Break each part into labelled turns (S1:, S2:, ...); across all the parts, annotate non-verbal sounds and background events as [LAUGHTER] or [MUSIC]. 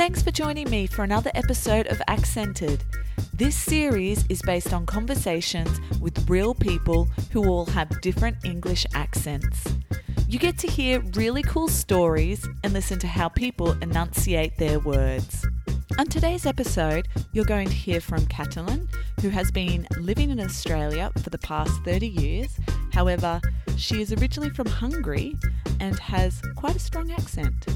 S1: Thanks for joining me for another episode of Accented. This series is based on conversations with real people who all have different English accents. You get to hear really cool stories and listen to how people enunciate their words. On today's episode, you're going to hear from Catalin, who has been living in Australia for the past 30 years. However, she is originally from Hungary and has quite a strong accent.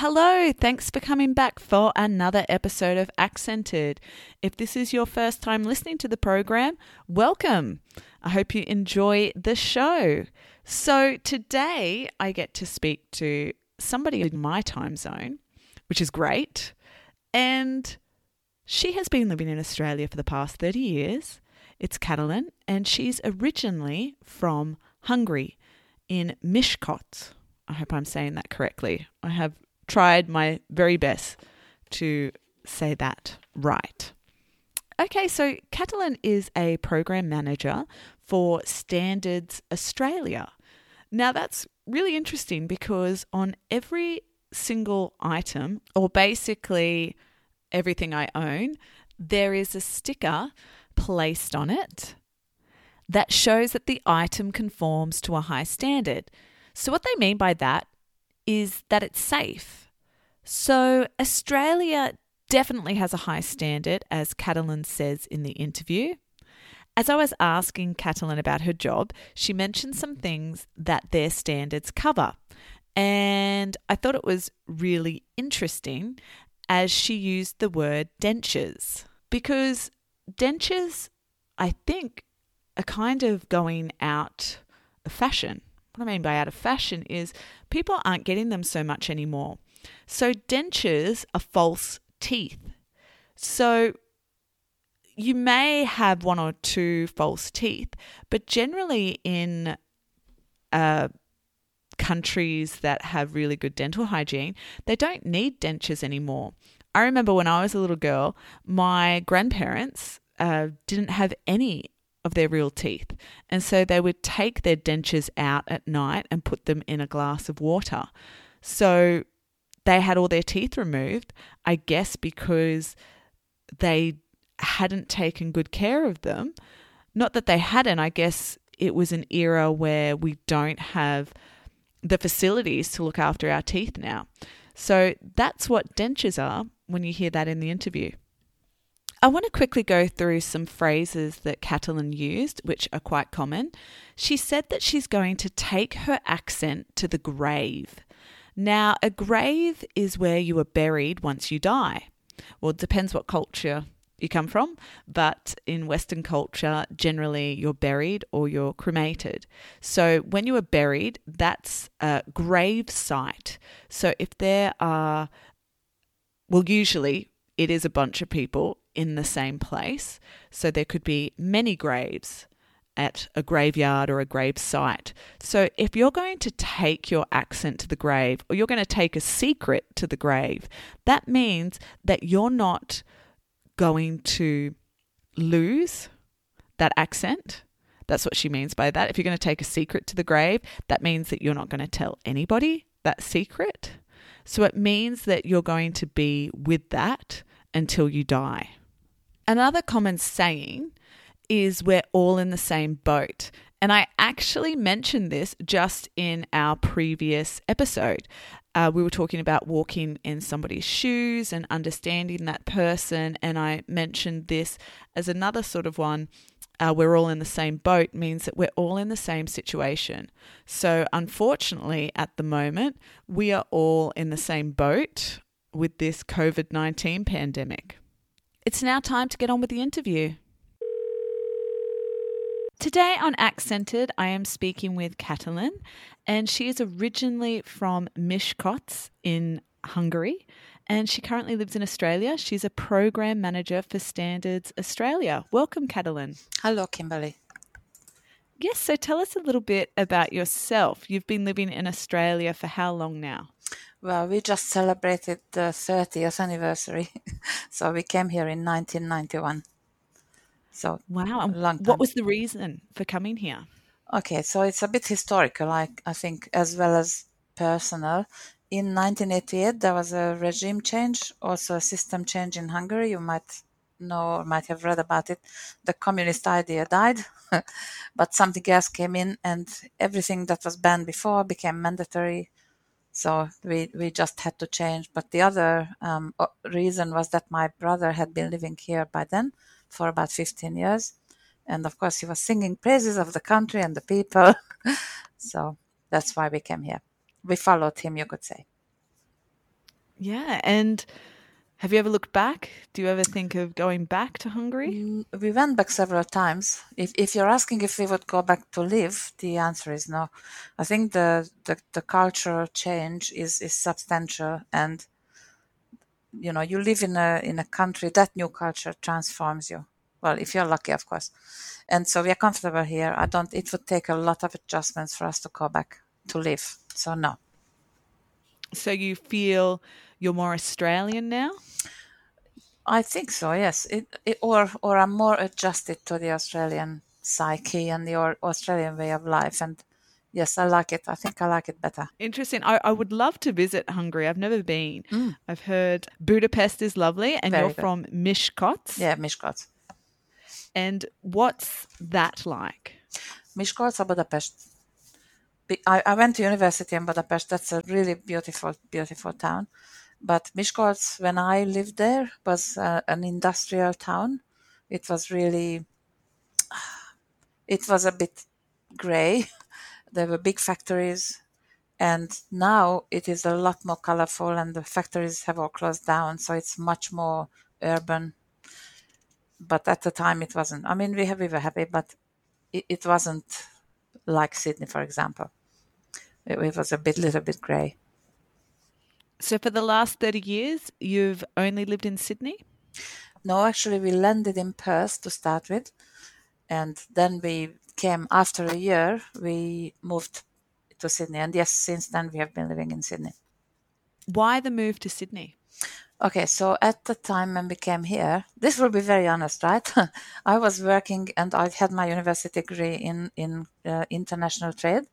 S1: Hello, thanks for coming back for another episode of Accented. If this is your first time listening to the program, welcome. I hope you enjoy the show. So, today I get to speak to somebody in my time zone, which is great. And she has been living in Australia for the past 30 years. It's Catalin, and she's originally from Hungary in Miskolc. I hope I'm saying that correctly. I have tried my very best to say that right. Okay, so Catalin is a program manager for Standards Australia. Now, that's really interesting because on every single item, or basically everything I own, there is a sticker placed on it that shows that the item conforms to a high standard. So, what they mean by that is that it's safe. So, Australia definitely has a high standard, as Catalin says in the interview. As I was asking Catalin about her job, she mentioned some things that their standards cover. And I thought it was really interesting as she used the word dentures. Because dentures, I think, are kind of going out of fashion. What I mean by out of fashion is people aren't getting them so much anymore. So, dentures are false teeth. So, you may have one or two false teeth, but generally in uh, countries that have really good dental hygiene, they don't need dentures anymore. I remember when I was a little girl, my grandparents uh, didn't have any of their real teeth. And so they would take their dentures out at night and put them in a glass of water. So they had all their teeth removed, I guess because they hadn't taken good care of them. Not that they hadn't, I guess it was an era where we don't have the facilities to look after our teeth now. So that's what dentures are when you hear that in the interview. I want to quickly go through some phrases that Catalin used, which are quite common. She said that she's going to take her accent to the grave. Now, a grave is where you are buried once you die. Well, it depends what culture you come from, but in Western culture, generally you're buried or you're cremated. So when you are buried, that's a grave site. So if there are, well, usually it is a bunch of people in the same place. So there could be many graves at a graveyard or a grave site. So if you're going to take your accent to the grave or you're going to take a secret to the grave, that means that you're not going to lose that accent. That's what she means by that. If you're going to take a secret to the grave, that means that you're not going to tell anybody that secret. So it means that you're going to be with that until you die. Another common saying is we're all in the same boat. And I actually mentioned this just in our previous episode. Uh, we were talking about walking in somebody's shoes and understanding that person. And I mentioned this as another sort of one. Uh, we're all in the same boat means that we're all in the same situation. So, unfortunately, at the moment, we are all in the same boat with this COVID 19 pandemic. It's now time to get on with the interview. Today on Accented, I am speaking with Catalin, and she is originally from Miskolc in Hungary, and she currently lives in Australia. She's a program manager for Standards Australia. Welcome, Catalin.
S2: Hello, Kimberly.
S1: Yes, so tell us a little bit about yourself. You've been living in Australia for how long now?
S2: Well, we just celebrated the 30th anniversary, [LAUGHS] so we came here in 1991. So
S1: wow, long what was the reason for coming here?
S2: Okay, so it's a bit historical, I, I think, as well as personal. In 1988, there was a regime change, also a system change in Hungary. You might know or might have read about it. The communist idea died, [LAUGHS] but something else came in, and everything that was banned before became mandatory. So we, we just had to change. But the other um, reason was that my brother had been living here by then for about 15 years. And of course, he was singing praises of the country and the people. [LAUGHS] so that's why we came here. We followed him, you could say.
S1: Yeah. And have you ever looked back? Do you ever think of going back to Hungary?
S2: Mm, we went back several times. If, if you're asking if we would go back to live, the answer is no. I think the, the, the cultural change is, is substantial and you know you live in a in a country that new culture transforms you well if you're lucky of course and so we are comfortable here i don't it would take a lot of adjustments for us to go back to live so no
S1: so you feel you're more australian now
S2: i think so yes it, it, or or i'm more adjusted to the australian psyche and the australian way of life and yes, I like it. I think I like it better.
S1: Interesting. I, I would love to visit Hungary. I've never been. Mm. I've heard Budapest is lovely, and Very you're good. from Miskolc.
S2: Yeah, Miskolc.
S1: And what's that like?
S2: Miskolc or Budapest? I, I went to university in Budapest. That's a really beautiful, beautiful town. But Miskolc, when I lived there, was uh, an industrial town. It was really, it was a bit gray. [LAUGHS] There were big factories. And now it is a lot more colorful and the factories have all closed down so it's much more urban. But at the time it wasn't. I mean we, have, we were happy but it, it wasn't like sydney for example. It, it was a bit little bit gray
S1: so for the last 30 years you've only lived in sydney
S2: no actually we landed in perth to start with and then we came after a year, we moved to Sydney. And yes, since then we have been living in Sydney.
S1: Why the move to Sydney?
S2: Okay, so at the time when we came here, this will be very honest, right? [LAUGHS] I was working and I had my university degree in in uh, international trade,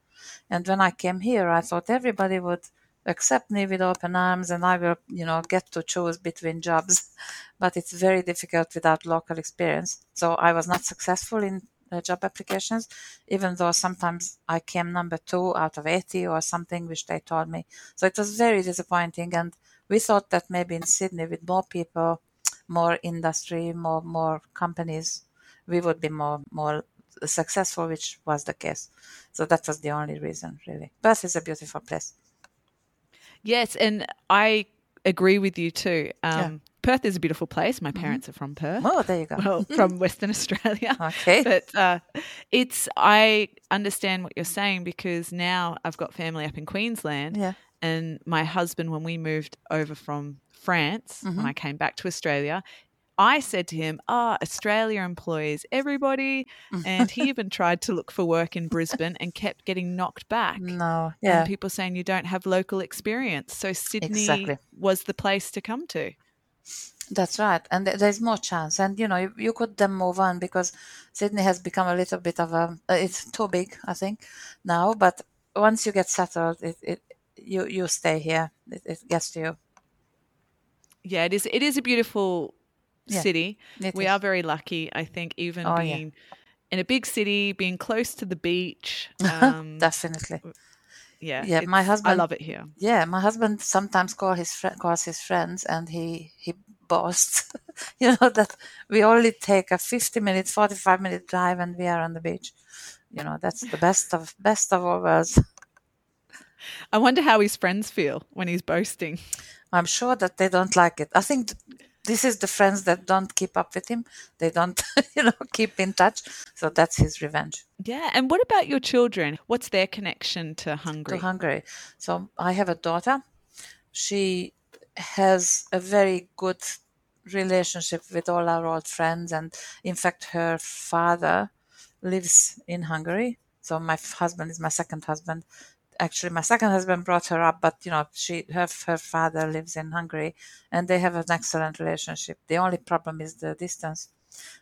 S2: and when I came here, I thought everybody would accept me with open arms and I will, you know, get to choose between jobs. [LAUGHS] But it's very difficult without local experience. So I was not successful in uh, job applications, even though sometimes I came number two out of 80 or something, which they told me. So it was very disappointing. And we thought that maybe in Sydney, with more people, [TSK] more industry, more more companies, we would be more more successful, which was the case. So that was the only reason, really. Perth is a beautiful place.
S1: Yes, and I agree with you too. Um, yeah. Perth is a beautiful place. My parents mm-hmm. are from Perth.
S2: Oh, there you go.
S1: Well, from [LAUGHS] Western Australia.
S2: Okay.
S1: But uh, it's, I understand what you're saying because now I've got family up in Queensland.
S2: Yeah.
S1: And my husband, when we moved over from France, mm-hmm. when I came back to Australia, I said to him, Ah, oh, Australia employs everybody. And he even [LAUGHS] tried to look for work in Brisbane and kept getting knocked back.
S2: No, yeah.
S1: And people saying you don't have local experience. So Sydney exactly. was the place to come to.
S2: That's right, and there's more chance, and you know you, you, could then move on because Sydney has become a little bit of a uh, it's too big, I think, now. But once you get settled, it, it you you stay here. It, it gets to you.
S1: Yeah, it is. It is a beautiful yeah, city. We is. are very lucky, I think, even oh, being yeah. in a big city, being close to the beach. [LAUGHS]
S2: Um, Definitely.
S1: Yeah,
S2: yeah. My husband,
S1: I love it here.
S2: Yeah, my husband sometimes call his fr- calls his friends, and he he boasts, [LAUGHS] you know, that we only take a 50 minute, 45 minute drive and we are on the beach. You know, that's the best of best of all worlds.
S1: I wonder how his friends feel when he's boasting.
S2: I'm sure that they don't like it. I think this is the friends that don't keep up with him. They don't, [LAUGHS] you know, keep in touch. So that's his revenge.
S1: Yeah. And what about your children? What's their connection to Hungary?
S2: To Hungary. So I have a daughter. She has a very good relationship with all our old friends. And in fact, her father lives in Hungary. So my husband is my second husband. Actually, my second husband brought her up, but you know, she her her father lives in Hungary, and they have an excellent relationship. The only problem is the distance.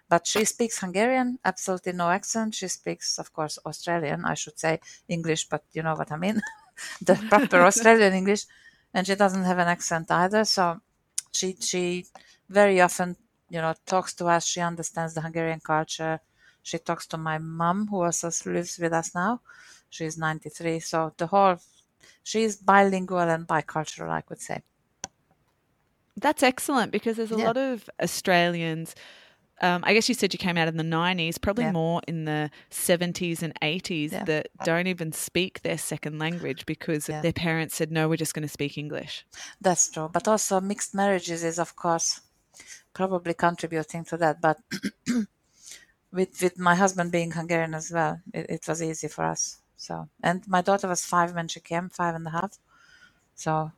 S2: But she speaks Hungarian, absolutely no accent. She speaks, of course, Australian. I should say English, but you know what I mean. [LAUGHS] the proper [LAUGHS] Australian English, and she doesn't have an accent either. So she she very often you know talks to us. She understands the Hungarian culture. She talks to my mom, who also lives with us now. She's 93. So the whole she's bilingual and bicultural, I could say.
S1: That's excellent because there's a
S2: Yeah.
S1: lot of Australians. Um, I guess you said you came out in the 90s, probably
S2: Yeah.
S1: more in the 70s and 80s
S2: Yeah.
S1: that don't even speak their second language because
S2: Yeah.
S1: their parents said, no, we're just going to speak English.
S2: That's true. But also mixed marriages is of course probably contributing to that. But [CLEARS THROAT] with with my husband being Hungarian as well, it, it was easy for us. So and my daughter was five when she came, five and a half. So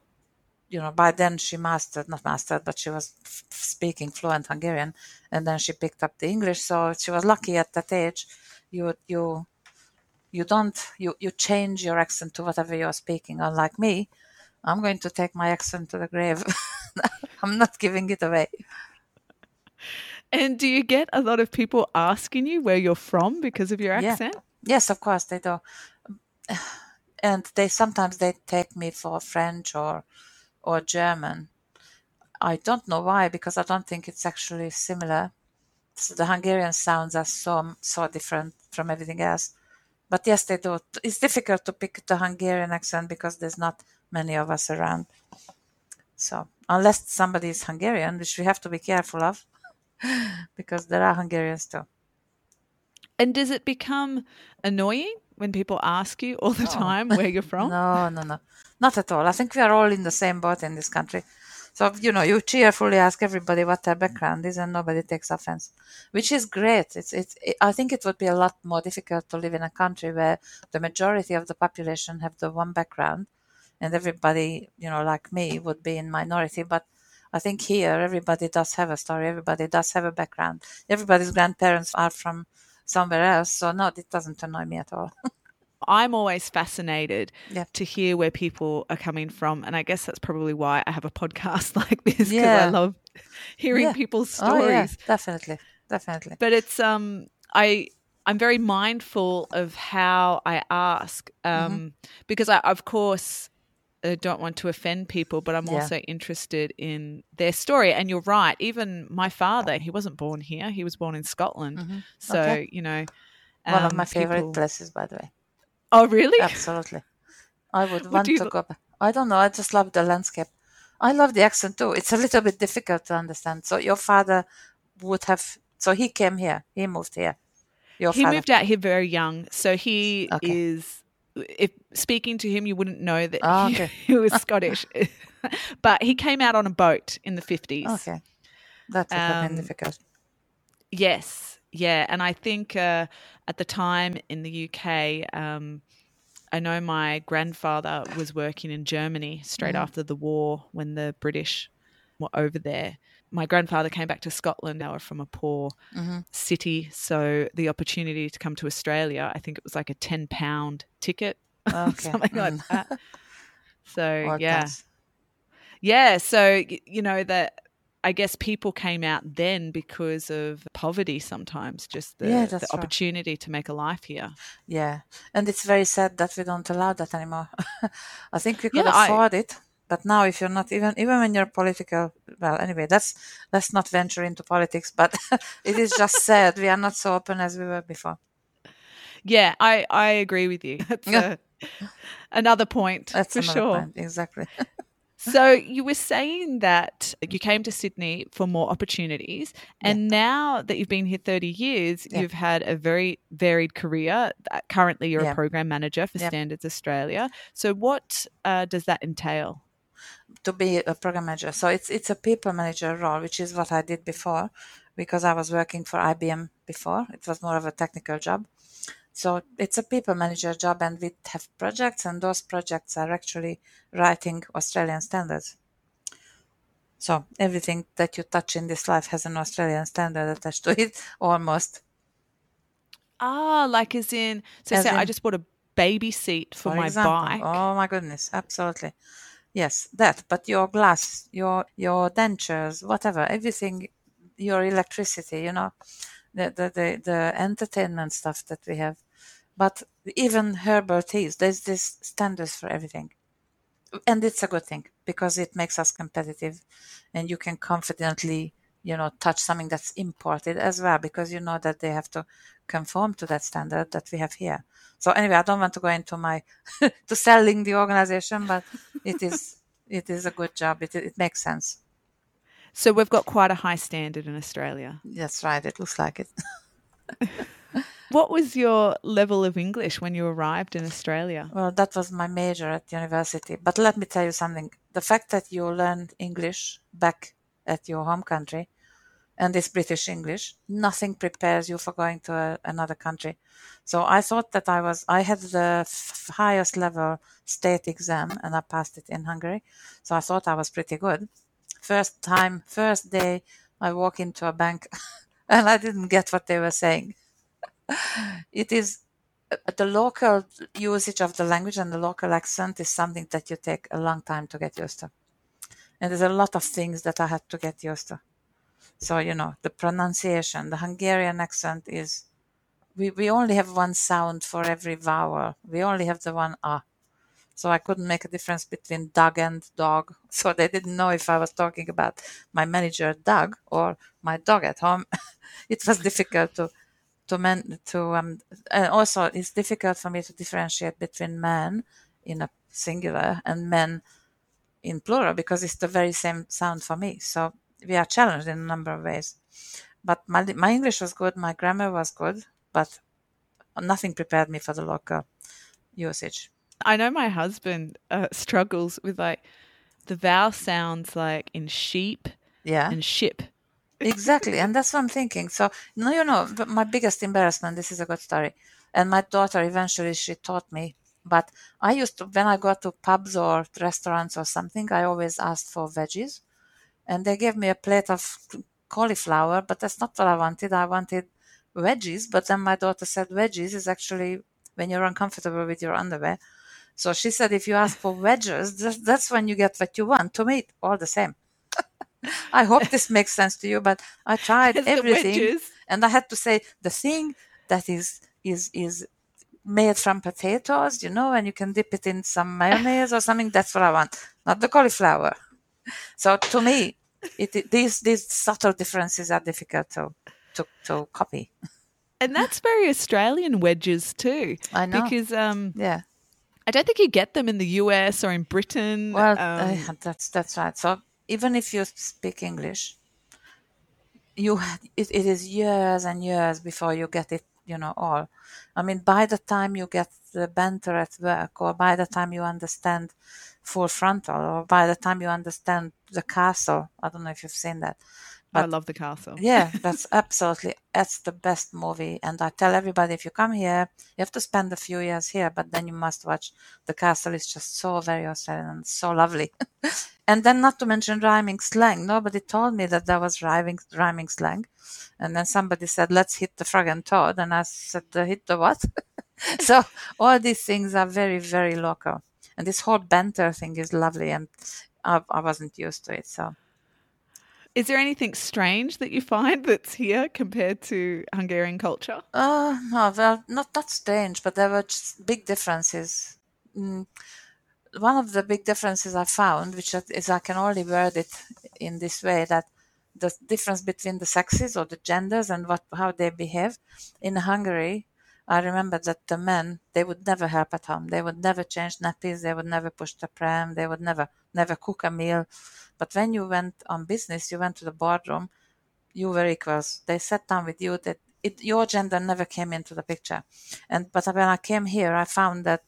S2: you know, by then she mastered, not mastered, but she was f- speaking fluent Hungarian, and then she picked up the English. So she was lucky at that age. You you you don't you you change your accent to whatever you're speaking. Unlike me, I'm going to take my accent to the grave. [LAUGHS] I'm not giving it away.
S1: And do you get a lot of people asking you where you're from because of your
S2: Yeah.
S1: accent?
S2: Yes, of course they do. And they sometimes they take me for French or or German. I don't know why because I don't think it's actually similar. So the Hungarian sounds are so so different from everything else. But yes, they do. It's difficult to pick the Hungarian accent because there's not many of us around. So unless somebody is Hungarian, which we have to be careful of, [LAUGHS] because there are Hungarians too.
S1: And does it become annoying when people ask you all the time where you're [LAUGHS] from?
S2: No, no, no, not at all. I think we are all in the same boat in this country. So you know, you cheerfully ask everybody what their background is, and nobody takes offense, which is great. It's it's. It, I think it would be a lot more difficult to live in a country where the majority of the population have the one background, and everybody, you know, like me, would be in minority. But I think here everybody does have a story. Everybody does have a background. Everybody's grandparents are from somewhere else, so no, it doesn't annoy me at all. [LAUGHS]
S1: I'm always fascinated
S2: Yeah.
S1: to hear where people are coming from. And I guess that's probably why I have a podcast [LAUGHS] like this because
S2: Yeah.
S1: I love hearing
S2: Yeah.
S1: people's
S2: Oh yeah,
S1: stories.
S2: definitely, definitely.
S1: But it's um I I'm very mindful of how I ask um
S2: Mm-hmm.
S1: because I of course uh, don't want to offend people, but I'm
S2: Yeah.
S1: also interested in their story. And you're right. Even my father, he wasn't born here; he was born in Scotland. So
S2: Mm-hmm. Okay.
S1: you know,
S2: One of
S1: um,
S2: my favorite
S1: people-
S2: places, by the way.
S1: Oh, really?
S2: Absolutely. I would [LAUGHS]
S1: What
S2: want to
S1: lo-
S2: go back. I don't know. I just love the landscape. I love the accent too. It's a little bit difficult to understand. So your father would have. So he came here. He moved here. Your
S1: he
S2: father.
S1: moved out here very young, so he
S2: Okay.
S1: is. If speaking to him, you wouldn't know that
S2: Oh,
S1: he,
S2: okay. [LAUGHS]
S1: he was Scottish, [LAUGHS] but he came out on a boat in the fifties.
S2: Okay. That would
S1: Um,
S2: difficult.
S1: Yes, yeah, and I think uh, at the time in the UK, um, I know my grandfather was working in Germany straight after the war when the British were over there. My grandfather came back to Scotland. They were from a poor city, so the opportunity to come to Australia, I think it was like a ten pound ticket, [LAUGHS]
S2: Okay.
S1: something like
S2: Mm.
S1: that. So yeah, yeah. So you know that I guess people came out then because of poverty. Sometimes just the,
S2: Yeah,
S1: the
S2: right.
S1: opportunity to make a life here.
S2: Yeah, and it's very sad that we don't allow that anymore. [LAUGHS] I think we could
S1: Yeah, I-
S2: afford it, but now if you're not even even when you're political, well, anyway, that's let's not venture into politics. But [LAUGHS] it is just sad we are not so open as we were before.
S1: Yeah, I I agree with you. [LAUGHS] That's a, [LAUGHS] another point
S2: That's
S1: for
S2: another
S1: sure.
S2: point. Exactly.
S1: So you were saying that you came to Sydney for more opportunities, and now that you've been here 30 years,
S2: Yeah.
S1: you've had a very varied career. Currently, you're
S2: Yeah.
S1: a program manager for. Standards Australia. So what uh, does that entail?
S2: To be a program manager. So it's it's a people manager role, which is what I did before, because I was working for IBM before. It was more of a technical job. So it's a people manager job, and we have projects, and those projects are actually writing Australian standards. So everything that you touch in this life has an Australian standard attached to it, [LAUGHS] almost.
S1: Ah, like as in, so
S2: As
S1: say I just bought a baby seat for, my
S2: example.
S1: bike.
S2: Oh my goodness, absolutely. Yes, that. But your glass, your your dentures, whatever, everything, your electricity, you know, the the the, the entertainment stuff that we have, But even herbal teas, there's this standards for everything. And it's a good thing because it makes us competitive and you can confidently, you know, touch something that's imported as well because you know that they have to conform to that standard that we have here. So anyway, I don't want to go into my [LAUGHS] to selling the organization, but it is it is a good job. It it makes sense.
S1: So we've got quite a high standard in Australia.
S2: That's right. It looks like it. [LAUGHS]
S1: what was your level of English when you arrived in Australia?
S2: Well, that was my major at university. But let me tell you something. The fact that you learned English back at your home country and this British English, nothing prepares you for going to a, another country. So I thought that I was, I had the f- highest level state exam and I passed it in Hungary. So I thought I was pretty good. First time, first day, I walk into a bank [LAUGHS] and I didn't get what they were saying. [LAUGHS] it is uh, the local usage of the language and the local accent is something that you take a long time to get used to. And there's a lot of things that I had to get used to. So, you know, the pronunciation, the Hungarian accent is, we, we only have one sound for every vowel. We only have the one ah. So I couldn't make a difference between dog and dog. [LAUGHS] So they didn't know if I was talking about my manager Doug or my dog at home. [LAUGHS] it was difficult to to men to um and also it's difficult for me to differentiate between men in a singular and men in plural because it's the very same sound for me. So we are challenged in a number of ways. But my, my English was good, my grammar was good, but nothing prepared me for the local usage.
S1: I know my husband uh, [LAUGHS] struggles with like the vowel sounds like in sheep
S2: yeah.
S1: and ship. [LAUGHS]
S2: exactly. And that's what I'm thinking. So, no, you know, my biggest embarrassment, this is a good story. And my daughter eventually, she taught me. But I used to, when I go to pubs or restaurants or something, I always asked for veggies and they gave me a plate of cauliflower, but that's not what I wanted. I wanted veggies, but then my daughter said veggies is actually when you're uncomfortable with your underwear. So she said, if you ask for wedges, that's when you get what you want. To me, all the same. [LAUGHS] I hope this makes sense to you, but I tried [LAUGHS] everything, and I had to say the thing that is is is made from potatoes, you know, and you can dip it in some mayonnaise or something. That's what I want, not the cauliflower. So to me, it, these these subtle differences are difficult to to, to copy.
S1: And that's very Australian wedges too.
S2: I know
S1: because um,
S2: yeah,
S1: I don't think you get them in the US or in Britain.
S2: Well,
S1: um,
S2: uh, that's that's right. So even if you speak English, you it, it is years and years before you get it. You know all. I mean, by the time you get the banter at work, or by the time you understand full frontal, or by the time you understand the castle. I don't know if you've seen that.
S1: But I love the castle.
S2: yeah, [LAUGHS] that's absolutely that's the best movie. And I tell everybody if you come here, you have to spend a few years here, but then you must watch the castle. is just so very Australian and so lovely. [LAUGHS] and then not to mention rhyming slang. Nobody told me that there was rhyming rhyming slang. And then somebody said, "Let's hit the frog and toad," and I said, "Hit the what?" [LAUGHS] so all these things are very very local and this whole banter thing is lovely and I, I wasn't used to it so
S1: is there anything strange that you find that's here compared to Hungarian culture?
S2: Uh, no, well, not that strange, but there were just big differences. Mm. One of the big differences I found, which is I can only word it in this way, that the difference between the sexes or the genders and what how they behave in Hungary I remember that the men, they would never help at home. They would never change nappies. They would never push the pram. They would never, never cook a meal. But when you went on business, you went to the boardroom, you were equals. They sat down with you. That it, your gender never came into the picture. And but when I came here, I found that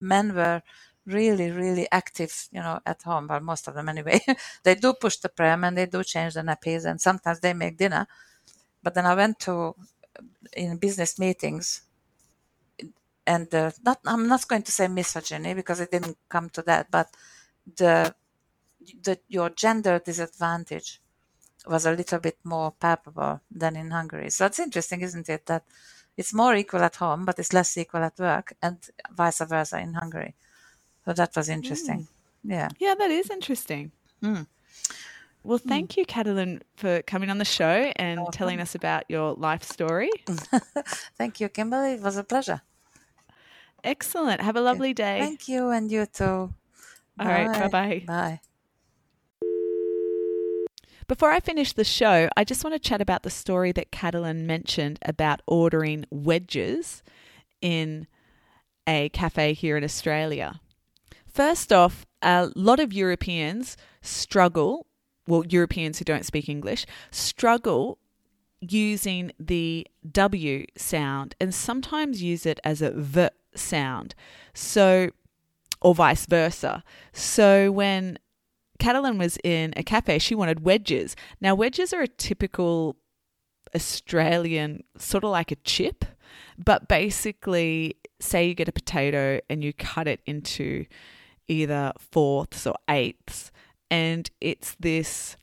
S2: men were really, really active, you know, at home. Well, most of them anyway. [LAUGHS] they do push the pram and they do change the nappies, and sometimes they make dinner. But then I went to in business meetings and uh, not I'm not going to say misogyny because it didn't come to that, but the the your gender disadvantage was a little bit more palpable than in Hungary. So it's interesting, isn't it, that it's more equal at home, but it's less equal at work, and vice versa in Hungary. So that was interesting. Mm. Yeah.
S1: Yeah, that is interesting.
S2: Mm.
S1: Well, thank mm. you, Catalin, for coming on the show and telling us about your life story. [LAUGHS]
S2: thank you, Kimberly. It was a pleasure.
S1: Excellent. Have a lovely day.
S2: Thank you, and you too.
S1: All right. Bye bye.
S2: Bye.
S1: Before I finish the show, I just want to chat about the story that Catalin mentioned about ordering wedges in a cafe here in Australia. First off, a lot of Europeans struggle, well, Europeans who don't speak English, struggle using the W sound and sometimes use it as a V sound. So, or vice versa. So when Catalin was in a cafe, she wanted wedges. Now, wedges are a typical Australian, sort of like a chip, but basically, say you get a potato and you cut it into either fourths or eighths, and it's this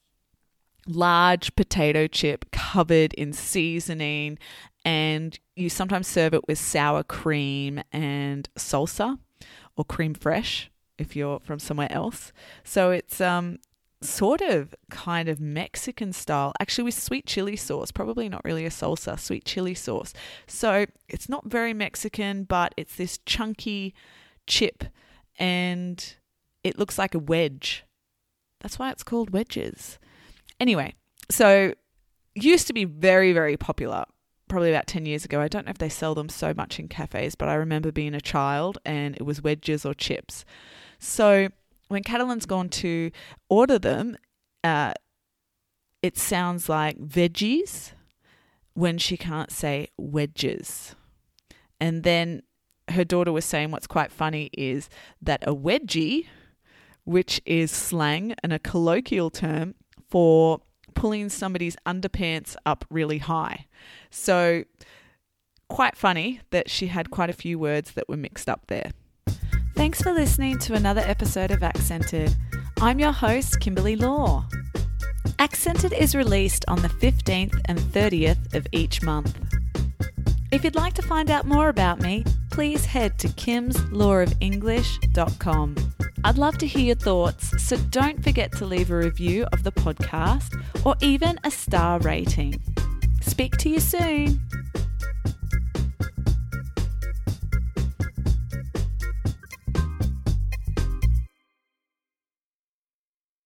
S1: large potato chip covered in seasoning, and you sometimes serve it with sour cream and salsa or cream fraiche if you're from somewhere else. So it's um sort of kind of Mexican style, actually with sweet chili sauce, probably not really a salsa, sweet chili sauce. So it's not very Mexican, but it's this chunky chip and it looks like a wedge. That's why it's called wedges. Anyway, so used to be very, very popular probably about 10 years ago. I don't know if they sell them so much in cafes, but I remember being a child and it was wedges or chips. So when Catalin's gone to order them, uh, it sounds like veggies when she can't say wedges. And then her daughter was saying what's quite funny is that a wedgie, which is slang and a colloquial term for pulling somebody's underpants up really high. So, quite funny that she had quite a few words that were mixed up there. Thanks for listening to another episode of Accented. I'm your host, Kimberly Law. Accented is released on the 15th and 30th of each month. If you'd like to find out more about me, please head to kimslawofenglish.com. I'd love to hear your thoughts, so don't forget to leave a review of the podcast or even a star rating. Speak to you soon.